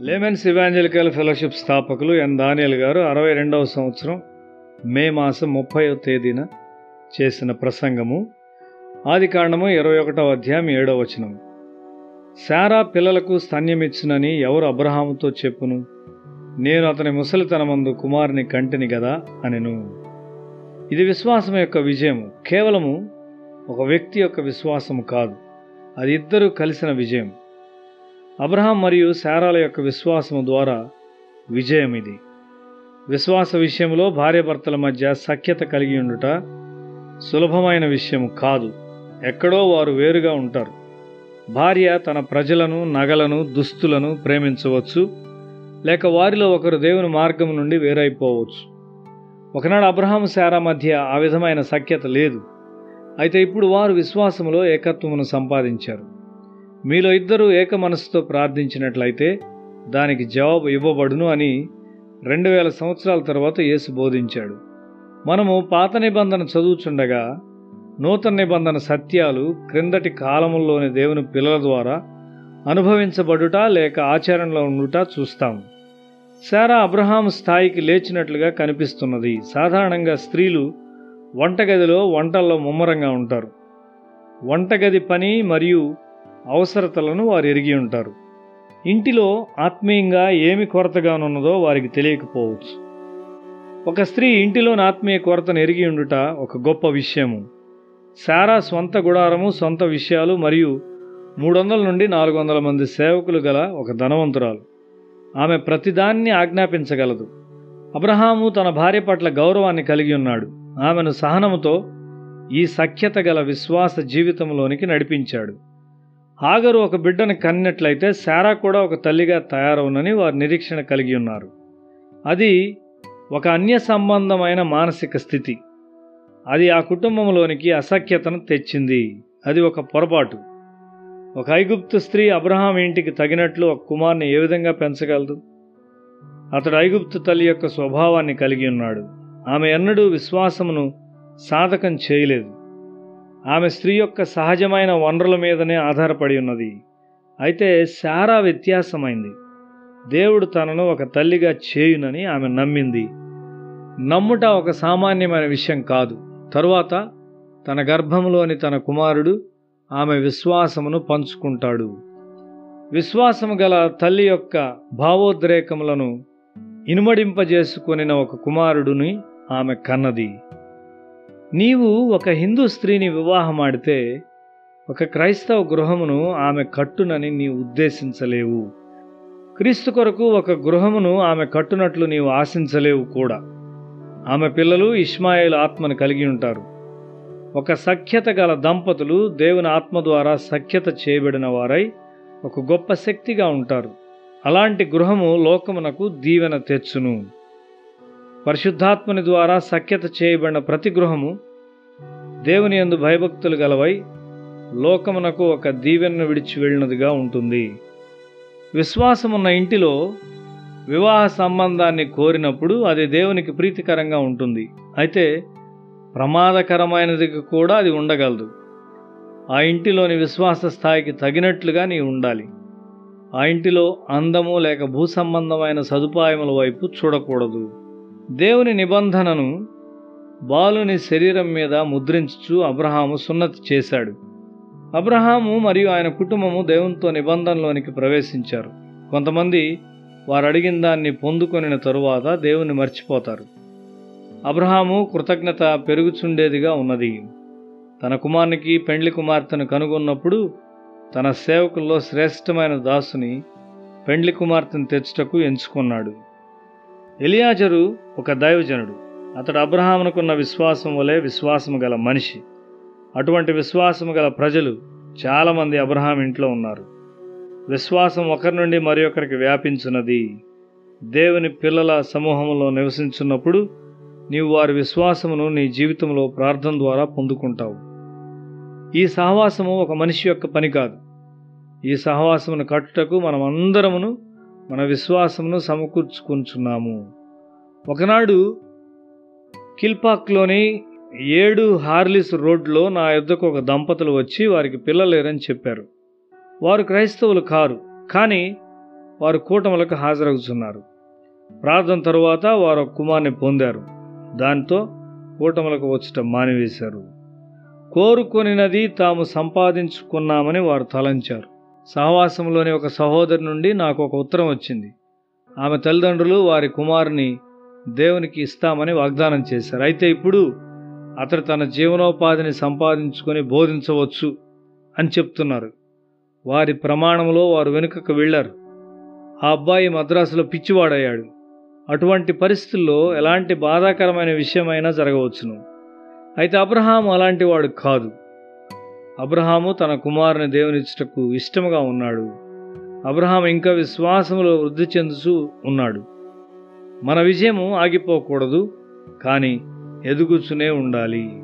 Laymen's evangelical fellowship స్థాపకులు ఎన్ దానియల్ గారు అరవై రెండవ సంవత్సరం మే మాసం ముప్పైవ తేదీన చేసిన ప్రసంగము. ఆది కాండము ఇరవై ఒకటవ అధ్యాయం ఏడవ వచనం. శారా పిల్లలకు స్తన్యమిచ్చునని ఎవరు అబ్రహాముతో చెప్పును? నేను అతని ముసలితనమందు కుమారుని కంటిని గదా అనెను. ఇది విశ్వాసం యొక్క విజయము. కేవలము ఒక వ్యక్తి యొక్క విశ్వాసము కాదు. అది ఇద్దరు కలిసిన విజయం. అబ్రహాం మరియు శారాల యొక్క విశ్వాసము ద్వారా విజయం ఇది విశ్వాస విషయంలో భార్యాభర్తల మధ్య సఖ్యత కలిగి ఉండుట సులభమైన విషయం కాదు. ఎక్కడో వారు వేరుగా ఉంటారు. భార్య తన ప్రజలను నగలను దుస్తులను ప్రేమించవచ్చు. లేక వారిలో ఒకరు దేవుని మార్గం నుండి వేరైపోవచ్చు. ఒకనాడు అబ్రహాం శారా మధ్య ఆ విధమైన సఖ్యత లేదు. అయితే ఇప్పుడు వారు విశ్వాసములో ఏకత్వమును సంపాదించారు. మీలో ఇద్దరు ఏక మనసుతో ప్రార్థించినట్లయితే దానికి జవాబు ఇవ్వబడును అని రెండు వేల సంవత్సరాల తర్వాత యేసు బోధించాడు. మనము పాత నిబంధన చదువుచుండగా నూతన నిబంధన సత్యాలు క్రిందటి కాలముల్లోని దేవుని పిల్లల ద్వారా అనుభవించబడుట లేక ఆచరణలో ఉండుట చూస్తాము. శారా అబ్రహాం స్థాయికి లేచినట్లుగా కనిపిస్తున్నది. సాధారణంగా స్త్రీలు వంటగదిలో వంటల్లో ముమ్మరంగా ఉంటారు. వంటగది పని మరియు అవసరతలను వారు ఎరిగి ఉంటారు. ఇంటిలో ఆత్మీయంగా ఏమి కొరతగానున్నదో వారికి తెలియకపోవచ్చు. ఒక స్త్రీ ఇంటిలోని ఆత్మీయ కొరతను ఎరిగి ఉండుట ఒక గొప్ప విషయము. శారా సొంత గుడారము సొంత విషయాలు మరియు మూడు వందల నుండి నాలుగు వందల మంది సేవకులు గల ఒక ధనవంతురాలు. ఆమె ప్రతిదాన్ని ఆజ్ఞాపించగలదు. అబ్రహాము తన భార్య పట్ల గౌరవాన్ని కలిగి ఉన్నాడు. ఆమెను సహనముతో ఈ సఖ్యత గల విశ్వాస జీవితంలోనికి నడిపించాడు. ఆగరు ఒక బిడ్డను కన్నట్లయితే శారా కూడా ఒక తల్లిగా తయారవునని వారు నిరీక్షణ కలిగి ఉన్నారు. అది ఒక అన్య సంబంధమైన మానసిక స్థితి. అది ఆ కుటుంబంలోనికి అసఖ్యతను తెచ్చింది. అది ఒక పొరపాటు. ఒక ఐగుప్తు స్త్రీ అబ్రహాం ఇంటికి తగినట్లు ఒక కుమార్ని ఏ విధంగా పెంచగలదు? అతడు ఐగుప్తు తల్లి యొక్క స్వభావాన్ని కలిగి ఉన్నాడు. ఆమె ఎన్నడూ విశ్వాసమును సాధకం చేయలేదు. ఆమె స్త్రీ యొక్క సహజమైన వనరుల మీదనే ఆధారపడి ఉన్నది. అయితే శారా వ్యత్యాసమైంది. దేవుడు తనను ఒక తల్లిగా చేయునని ఆమె నమ్మింది. నమ్ముట ఒక సామాన్యమైన విషయం కాదు. తరువాత తన గర్భంలోని తన కుమారుడు ఆమె విశ్వాసమును పంచుకుంటాడు. విశ్వాసము గల తల్లి యొక్క భావోద్రేకములను ఇనుమడింపజేసుకొనిన ఒక కుమారుడుని ఆమె కన్నది. నీవు ఒక హిందూ స్త్రీని వివాహమాడితే ఒక క్రైస్తవ గృహమును ఆమె కట్టునని నీవు ఉద్దేశించలేవు. క్రీస్తు కొరకు ఒక గృహమును ఆమె కట్టునట్లు నీవు ఆశించలేవు కూడా. ఆమె పిల్లలు ఇస్మాయిల్ ఆత్మను కలిగి ఉంటారు. ఒక సఖ్యత గల దంపతులు దేవుని ఆత్మ ద్వారా సఖ్యత చేయబడిన వారై ఒక గొప్ప శక్తిగా ఉంటారు. అలాంటి గృహము లోకమునకు దీవెన తెచ్చును. పరిశుద్ధాత్మని ద్వారా సఖ్యత చేయబడిన ప్రతి గృహము దేవుని యందు భయభక్తులు గలవై లోకమునకు ఒక దీవెనను విడిచి వెళ్ళినదిగా ఉంటుంది. విశ్వాసమున్న ఇంటిలో వివాహ సంబంధాన్ని కోరినప్పుడు అది దేవునికి ప్రీతికరంగా ఉంటుంది. అయితే ప్రమాదకరమైనది కూడా అది ఉండగలదు. ఆ ఇంటిలోని విశ్వాస స్థాయికి తగినట్లుగా నీ ఉండాలి. ఆ ఇంటిలో అందము లేక భూ సంబంధమైన సదుపాయముల వైపు చూడకూడదు. దేవుని నిబంధనను బాలుని శరీరం మీద ముద్రించుచు అబ్రహాము సున్నతి చేశాడు. అబ్రహాము మరియు ఆయన కుటుంబము దేవునితో నిబంధనలోనికి ప్రవేశించారు. కొంతమంది వారు అడిగిన దాన్ని పొందుకొనిన తరువాత దేవుని మర్చిపోతారు. అబ్రహాము కృతజ్ఞత పెరుగుచుండేదిగా ఉన్నది. తన కుమారునికి పెండ్లి కుమార్తెను కనుగొన్నప్పుడు తన సేవకుల్లో శ్రేష్టమైన దాసుని పెండ్లి కుమార్తెను తెచ్చుటకు ఎంచుకున్నాడు. ఎలియాజరు ఒక దైవజనుడు. అతడు అబ్రహామునకున్న విశ్వాసం వలె విశ్వాసము గల మనిషి. అటువంటి విశ్వాసము గల ప్రజలు చాలామంది అబ్రహాం ఇంట్లో ఉన్నారు. విశ్వాసం ఒకరి నుండి మరి ఒకరికి వ్యాపించున్నది దేవుని పిల్లల సమూహంలో నివసించున్నప్పుడు నీవు వారి విశ్వాసమును నీ జీవితంలో ప్రార్థన ద్వారా పొందుకుంటావు. ఈ సహవాసము ఒక మనిషి యొక్క పని కాదు. ఈ సహవాసమును కట్టుటకు మనం అందరమును మన విశ్వాసమును సమకూర్చుకుంటున్నాము ఒకనాడు కిల్పాక్లోని ఏడు హార్లిస్ రోడ్లో నా యుద్ధకు ఒక దంపతులు వచ్చి వారికి పిల్లలేరని చెప్పారు. వారు క్రైస్తవులు కారు కానీ వారు కూటములకు హాజరవుతున్నారు ప్రార్థన తరువాత వారు ఒక కుమార్ని పొందారు. దాంతో కూటములకు వచ్చటం మానివేశారు. కోరుకొనినది తాము సంపాదించుకున్నామని వారు తలంచారు. సహవాసంలోని ఒక సహోదరి నుండి నాకు ఒక ఉత్తరం వచ్చింది. ఆమె తల్లిదండ్రులు వారి కుమారుని దేవునికి ఇస్తామని వాగ్దానం చేశారు. అయితే ఇప్పుడు అతడు తన జీవనోపాధిని సంపాదించుకొని బోధించవచ్చు అని చెప్తున్నారు. వారి ప్రమాణంలో వారు వెనుకకు వెళ్ళారు. ఆ అబ్బాయి మద్రాసులో పిచ్చివాడయ్యాడు. అటువంటి పరిస్థితుల్లో ఎలాంటి బాధాకరమైన విషయమైనా జరగవచ్చును. అయితే అబ్రహాం అలాంటి వాడు కాదు. అబ్రహాము తన కుమారుని దేవునిచ్చుటకు ఇష్టముగా ఉన్నాడు. అబ్రహాం ఇంకా విశ్వాసములో వృద్ధి చెందుతూ ఉన్నాడు. మన విజయము ఆగిపోకూడదు కానీ ఎదుగుతూనే ఉండాలి.